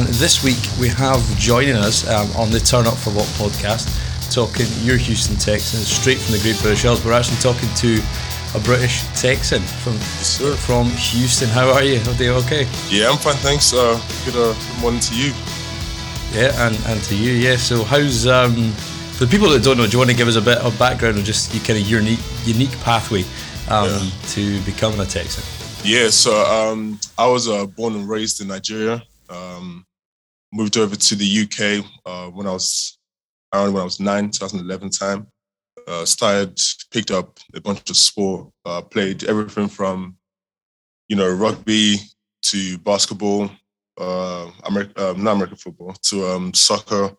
And this week we have joining us um, on the Turn Up for What podcast, talking your Houston Texans straight from the Great British Isles. We're actually talking to a British Texan from from Houston. How are you? Are you okay? Yeah, I'm fine, thanks. Uh, good, uh, good morning to you. Yeah, and, and to you, yeah. So how's um, for the people that don't know, do you want to give us a bit of background on just your kind of unique unique pathway um, yeah. to becoming a Texan? Yeah, so um, I was uh, born and raised in Nigeria. Um, moved over to the UK uh, when I was around when I was nine, 2011 time. Uh, started, picked up a bunch of sport, uh, played everything from, you know, rugby to basketball, uh, um, not American football, to um, soccer,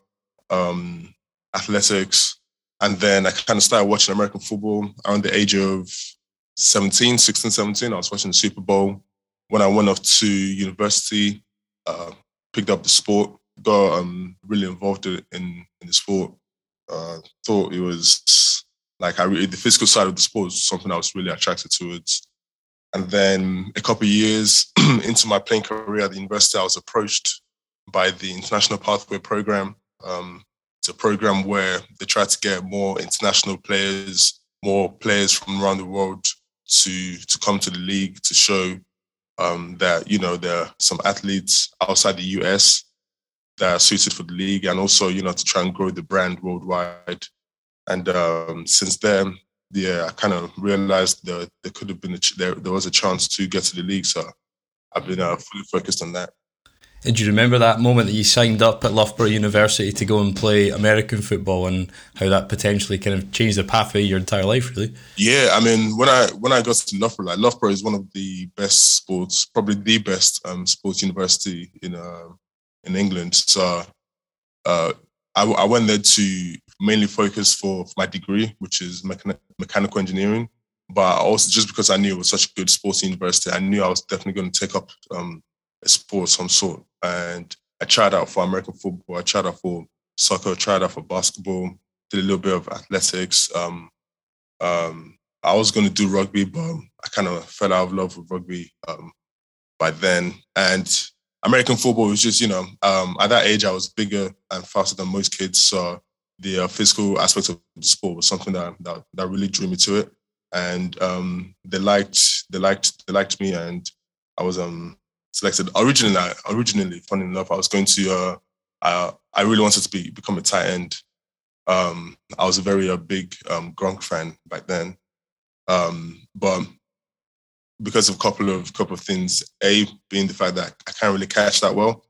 um, athletics. And then I kind of started watching American football around the age of 17, 16, 17. I was watching the Super Bowl. When I went off to university, uh, picked up the sport, got um, really involved in, in the sport. Uh, thought it was like I really, the physical side of the sport was something I was really attracted towards. And then a couple of years into my playing career at the university, I was approached by the International Pathway Program. Um, it's a program where they try to get more international players, more players from around the world to to come to the league to show um, that you know there are some athletes outside the US that are suited for the league, and also you know to try and grow the brand worldwide. And um, since then, yeah, I kind of realized that there could have been a ch- there there was a chance to get to the league, so I've been uh, fully focused on that. And do you remember that moment that you signed up at Loughborough University to go and play American football and how that potentially kind of changed the pathway your entire life, really? Yeah, I mean, when I when I got to Loughborough, like Loughborough is one of the best sports, probably the best um, sports university in uh, in England. So uh, I, I, went there to mainly focus for, for my degree, which is mechan- mechanical engineering. But also just because I knew it was such a good sports university, I knew I was definitely going to take up um, a sport of some sort. And I tried out for American football. I tried out for soccer. Tried out for basketball. Did a little bit of athletics. Um, um, I was going to do rugby, but I kind of fell out of love with rugby um, by then. And American football was just, you know, um, at that age, I was bigger and faster than most kids. So the uh, physical aspect of the sport was something that, that, that really drew me to it. And um, they liked, they liked, they liked me, and I was um, selected. Originally, originally, funny enough, I was going to. Uh, I, I really wanted to be become a tight end. Um, I was a very uh, big um, Gronk fan back then, um, but because of a couple of couple of things, a being the fact that I can't really catch that well,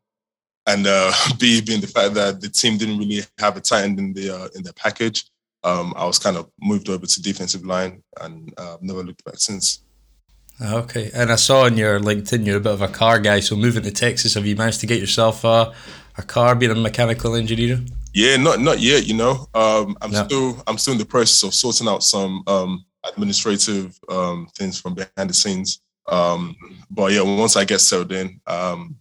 and uh, b being the fact that the team didn't really have a tight end in the uh, in their package. Um, I was kind of moved over to defensive line and uh, never looked back since. Okay, and I saw on your LinkedIn you're a bit of a car guy. So moving to Texas, have you managed to get yourself a, a car, being a mechanical engineer? Yeah, not not yet. You know, um, I'm no. still I'm still in the process of sorting out some um, administrative um, things from behind the scenes. Um, but yeah, once I get settled in, um,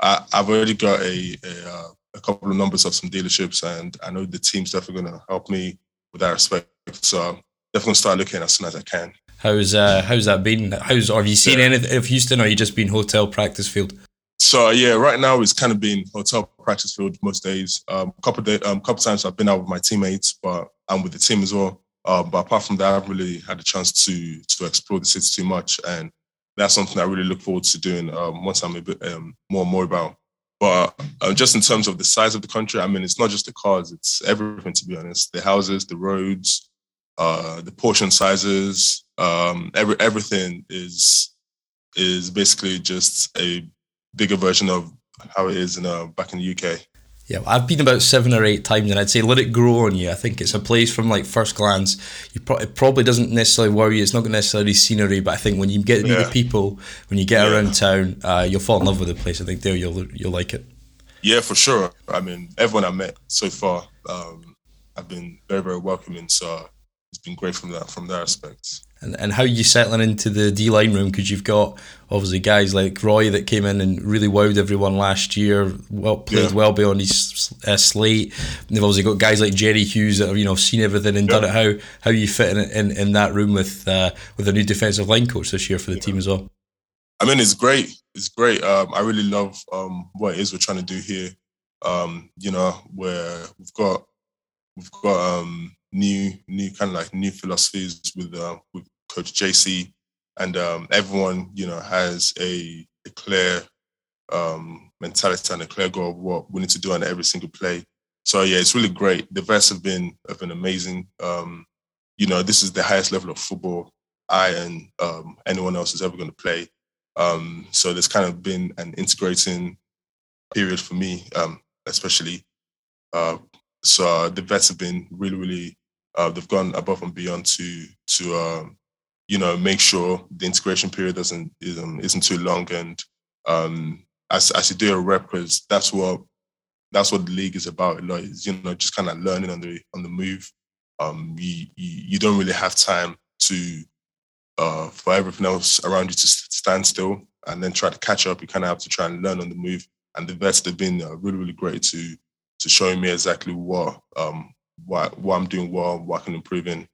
I, have already got a a, uh, a, couple of numbers of some dealerships, and I know the team's definitely going to help me with that respect. So definitely start looking as soon as I can. How's uh, how's that been? How's have you seen yeah. anything of Houston, or you just been hotel practice field? So yeah, right now it's kind of been hotel practice field most days. Um, couple day, um, couple times I've been out with my teammates, but I'm with the team as well. Uh, but apart from that, I haven't really had a chance to to explore the city too much, and that's something I really look forward to doing um, once I'm a bit um, more and more about. But uh, just in terms of the size of the country, I mean, it's not just the cars; it's everything. To be honest, the houses, the roads, uh, the portion sizes, um, every everything is is basically just a bigger version of how it is in uh, back in the UK. Yeah, I've been about seven or eight times, and I'd say let it grow on you. I think it's a place from like first glance. You pro- it probably doesn't necessarily worry you. It's not necessarily scenery, but I think when you get to yeah. the people, when you get yeah. around town, uh, you'll fall in love with the place. I think there you'll you'll like it. Yeah, for sure. I mean, everyone I met so far, um, have been very very welcoming. So it's been great from that from that aspect. And, and how you settling into the D line room because you've got obviously guys like Roy that came in and really wowed everyone last year. Well played yeah. well beyond his uh, slate. And they've obviously got guys like Jerry Hughes that have you know seen everything and yeah. done it. How how you fit in in, in that room with uh, with a new defensive line coach this year for the yeah. team as well. I mean, it's great. It's great. Um, I really love um, what it is we're trying to do here. Um, you know, where we've got we've got um, new new kind of like new philosophies with uh, with Coach JC, and um, everyone you know has a, a clear um, mentality and a clear goal of what we need to do on every single play. So yeah, it's really great. The vets have been have been amazing. Um, you know, this is the highest level of football I and um, anyone else is ever going to play. Um, so there's kind of been an integrating period for me, especially. Uh, so uh, the vets have been really, really. Uh, they've gone above and beyond to to um, you know make sure the integration period doesn't isn't, isn't too long and um, as as you do a rep because that's what that's what the league is about. Like, you know, just kind of learning on the on the move. Um, you, you you don't really have time to uh, for everything else around you to stand still and then try to catch up. You kind of have to try and learn on the move. And the vets have been uh, really really great to to showing me exactly what um what what I'm doing well, what I can improve in,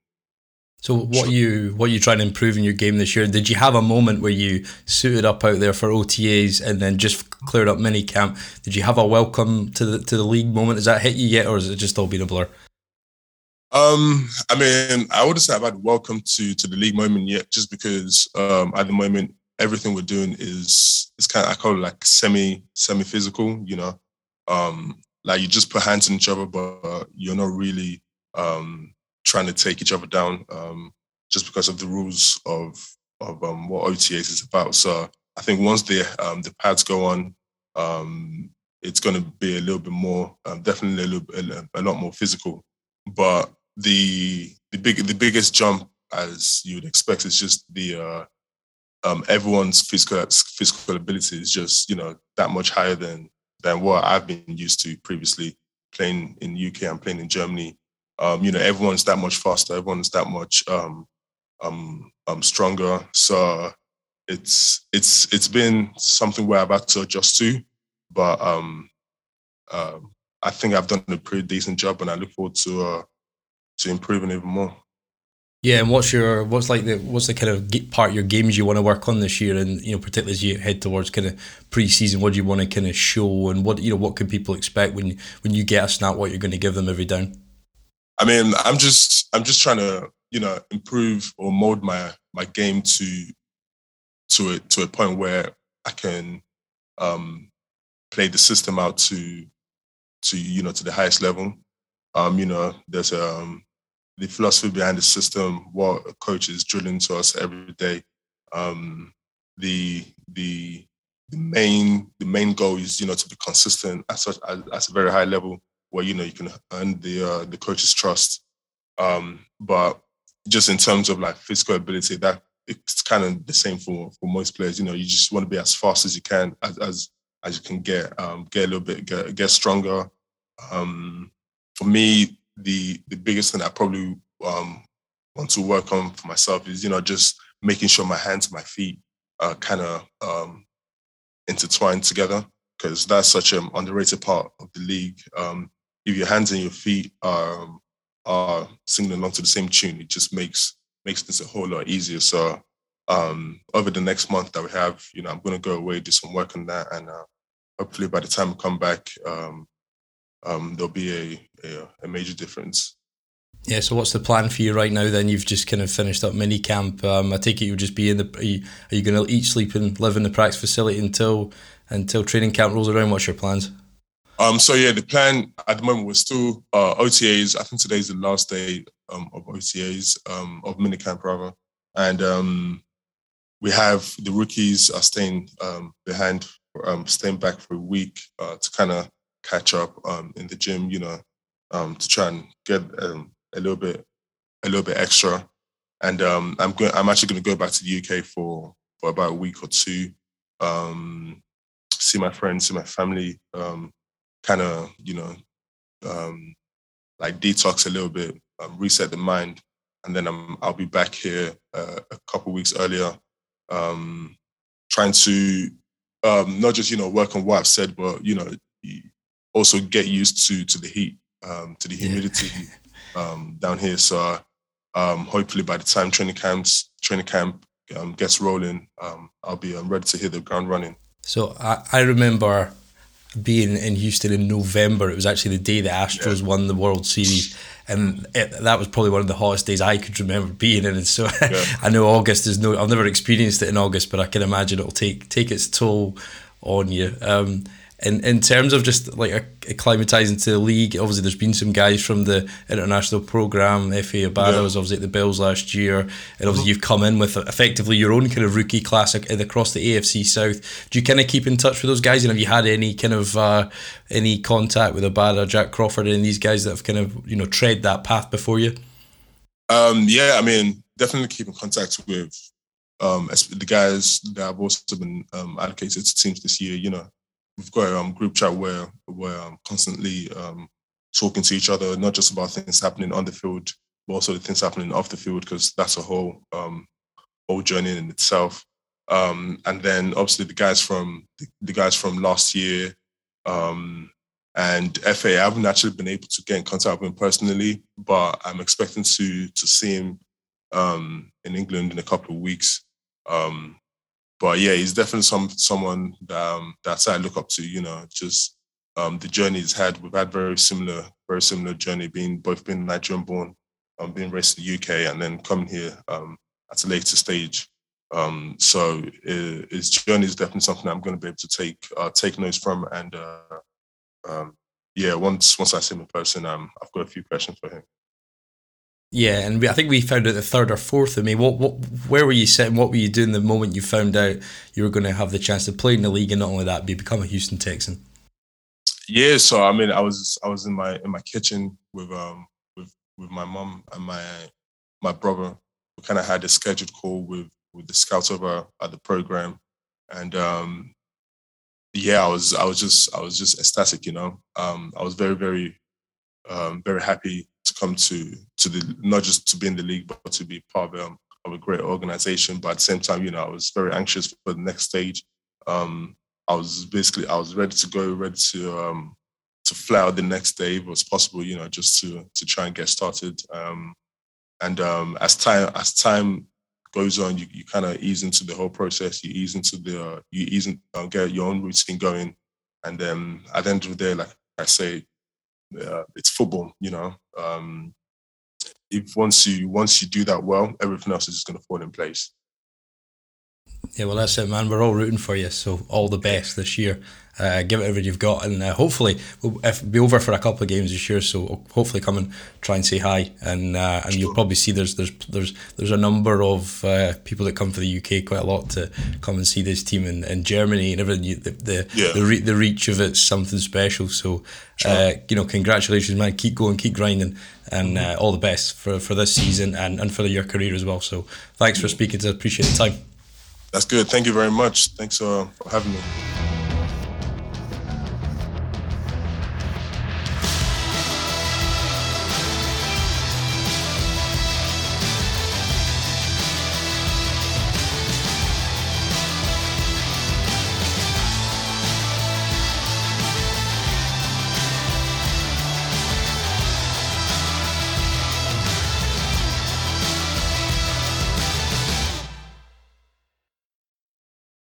so what you what you trying to improve in your game this year? Did you have a moment where you suited up out there for OTAs and then just cleared up mini camp? Did you have a welcome to the to the league moment? Has that hit you yet, or has it just all been a blur? Um, I mean, I wouldn't say I've had welcome to to the league moment yet, just because um, at the moment everything we're doing is is kind of I call it like semi semi physical. You know, um, like you just put hands on each other, but you're not really um trying to take each other down um, just because of the rules of of um, what OTAs is about. So I think once the um, the pads go on, um, it's going to be a little bit more, um, definitely a, little, a, lot more physical. But the the big the biggest jump, as you would expect, is just the uh, everyone's physical physical ability is just you know that much higher than than what I've been used to previously playing in the UK and playing in Germany um, you know, everyone's that much faster, everyone's that much um, um, um, stronger. So it's it's it's been something where I've had to adjust to, but um, uh, I think I've done a pretty decent job, and I look forward to uh, to improving even more. Yeah, and what's your what's like the what's the kind of part of your games you want to work on this year, and you know particularly as you head towards kind of pre-season, what do you want to kind of show, and what you know what can people expect when when you get a snap, what you're going to give them every down? I mean, I'm just I'm just trying to you know improve or mold my my game to to a to a point where I can um, play the system out to to you know to the highest level. Um, you know, there's um, the philosophy behind the system, what a coach is drilling to us every day. Um, the the the main the main goal is you know to be consistent at such at, at a very high level where you know you can earn the uh, the coach's trust. Um, but just in terms of like physical ability, that it's kind of the same for for most players. You know, you just want to be as fast as you can, as as, as you can get, um, get a little bit, get, get stronger. Um, for me, the the biggest thing I probably um, want to work on for myself is you know just making sure my hands, and my feet are kind of um, intertwined together because that's such an underrated part of the league. Um, if your hands and your feet are are singing along to the same tune, it just makes makes this a whole lot easier. So um, over the next month that we have, you know, I'm going to go away, do some work on that, and uh, hopefully by the time I come back, um, um, there'll be a, a, major difference. Yeah. So what's the plan for you right now? Then you've just kind of finished up mini camp. Um, I take it you'll just be in the. Are you, are you going to eat, sleep, and live in the practice facility until until training camp rolls around? What's your plans? Um, so yeah, the plan at the moment was still uh, OTAs. I think today's the last day um, of OTAs um, of minicamp rather, and um, we have the rookies are staying um, behind, um, staying back for a week uh, to kind of catch up um, in the gym. You know, um, to try and get um, a little bit, a little bit extra. And um, I'm going. I'm actually going to go back to the UK for for about a week or two. Um, see my friends, see my family. Um, kind of, you know, um, like detox a little bit, reset the mind, and then I'm, I'll be back here uh, a couple weeks earlier, trying to not just you know work on what I've said, but you know also get used to to the heat, um, to the humidity yeah. um, down here. So um, hopefully by the time training camps training camp um, gets rolling, um, I'll be um, ready to hit the ground running. So I, I remember being in Houston in November. It was actually the day the Astros yeah. won the World Series, and it, that was probably one of the hottest days I could remember being in. And so yeah. I know August is no. I've never experienced it in August, but I can imagine it'll take take its toll on you. Um, in in terms of just like acclimatizing to the league, obviously there's been some guys from the international program. Efe Obada yeah. was obviously at the Bills last year, and obviously mm-hmm. you've come in with effectively your own kind of rookie class across the AFC South. Do you kind of keep in touch with those guys, and have you had any kind of uh, any contact with Obada, Jack Crawford, and these guys that have kind of you know tread that path before you? Um, yeah, I mean, definitely keep in contact with um, the guys that have also been um, allocated to teams this year. You know, we've got a um, group chat where we're um, constantly um, talking to each other, not just about things happening on the field, but also the things happening off the field, because that's a whole um, whole journey in itself. Um, and then obviously the guys from the, the guys from last year um, and Efe, I haven't actually been able to get in contact with him personally, but I'm expecting to to see him in England in a couple of weeks. Um, but yeah, he's definitely some someone that, um, that I look up to. You know, just um, the journey he's had. We've had very similar, very similar journey. Being both being Nigerian born, um, being raised in the UK, and then coming here um, at a later stage. Um, so his journey is definitely something I'm going to be able to take uh, take notes from. And uh, um, yeah, once once I see him in person, um, I've got a few questions for him. Yeah, and we, I think we found out the third or fourth. I mean, what, what, where were you sitting? What were you doing the moment you found out you were going to have the chance to play in the league, and not only that, be become a Houston Texan? Yeah, so I mean, I was I was in my in my kitchen with um with with my mom and my my brother. We kind of had a scheduled call with with the scouts over at the program, and um yeah, I was I was just I was just ecstatic, you know. Um, I was very very um, very happy to come to to the not just to be in the league, but to be part of, um, of a great organization. But at the same time, you know, I was very anxious for the next stage. Um, I was basically I was ready to go, ready to um, to fly out the next day if it was possible, you know, just to to try and get started. Um, and um, as time as time goes on, you, you kind of ease into the whole process. You ease into the uh, you ease in, uh, get your own routine going, and then at the end of the day, like I say, uh, it's football, you know. Um, if once you once you do that well, everything else is just going to fall in place. Yeah, well, that's it, man. We're all rooting for you. So all the best this year. Uh, give it everything you've got, and uh, hopefully we'll be over for a couple of games this year. So hopefully come and try and say hi, and uh, and sure. you'll probably see there's there's there's there's a number of uh, people that come for the UK quite a lot to come and see this team in, in Germany and everything. The the yeah. the, re- the, reach of it's something special. So sure. Uh, you know, congratulations, man. Keep going, keep grinding, and mm-hmm. Uh, all the best for, for this season and, and for your career as well. So thanks for mm-hmm. speaking to. Appreciate the time. That's good. Thank you very much. Thanks uh, for having me.